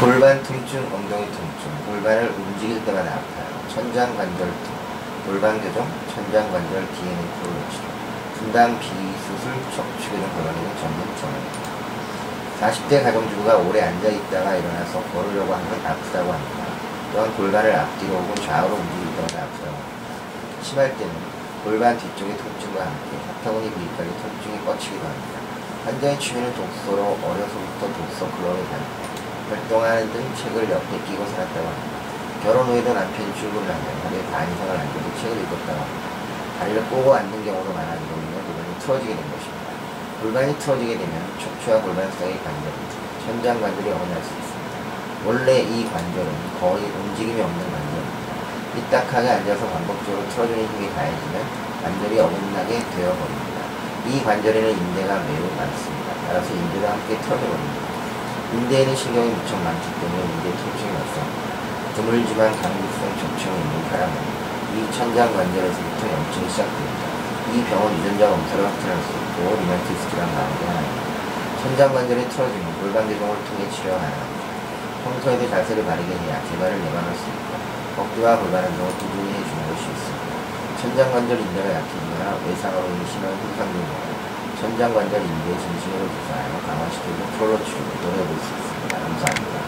골반 통증, 엉덩이 통증, 골반을 움직일 때마다 아파요. 천장관절통, 골반 교정, 천장관절 DNA 프로로 치료, 분당 비수술 척추교정 골반교정 전문 전문입니다. 40대 가정주부가 오래 앉아있다가 일어나서 걸으려고 하면 아프다고 합니다. 또한 골반을 앞뒤로 혹은 좌우로 움직일 때마다 아프다고 합니다. 심할 때는 골반 뒤쪽의 통증과 함께 사타구니 부위까지 통증이 뻗치기도 합니다. 환자의 취미는 독서로 어려서부터 독서 클럽에 다니고 활동하는 등 책을 옆에 끼고 살았다고 합니다. 결혼 후에도 남편이 출근을 하면 하루에 반 이상을 앉아도 책을 읽었다고 합니다. 다리를 꼬고 앉는 경우도 많아 이로 인해 골반이 틀어지게 된 것입니다. 골반이 틀어지게 되면 척추와 골반 사이의 관절, 천장 관절이 어긋날 수 있습니다. 원래 이 관절은 거의 움직임이 없는 관절입니다. 삐딱하게 앉아서 반복적으로 틀어주는 힘이 가해지면 관절이 어긋나게 되어버립니다. 이 관절에는 인대가 매우 많습니다. 따라서 인대도 함께 틀어져버립니다. 인대에는 신경이 무척 많기 때문에 인대 통증이 발생합니다. 드물지만 강직성 척추염이 있는 사람은 이 천장 관절에서부터 염증이 시작됩니다. 이 병은 유전자 검사를 확진할 수 있고 류마티스 질환 중 하나입니다. 천장 관절이 틀어지면 골반 교정을 통해 가능합니다. 평소에도 자세를 바르게 해야 재발을 예방할 수 있고 어깨와 골반 운동을 꾸준히 해주는 것이 있습니다. 천장 관절 인대가 약해지거나 외상으로 인해 심한 손상된 경우 천장 관절 인대의 진심으로 조사하여 강화시키고 프로로 치료를 노려볼 수 있습니다. 감사합니다.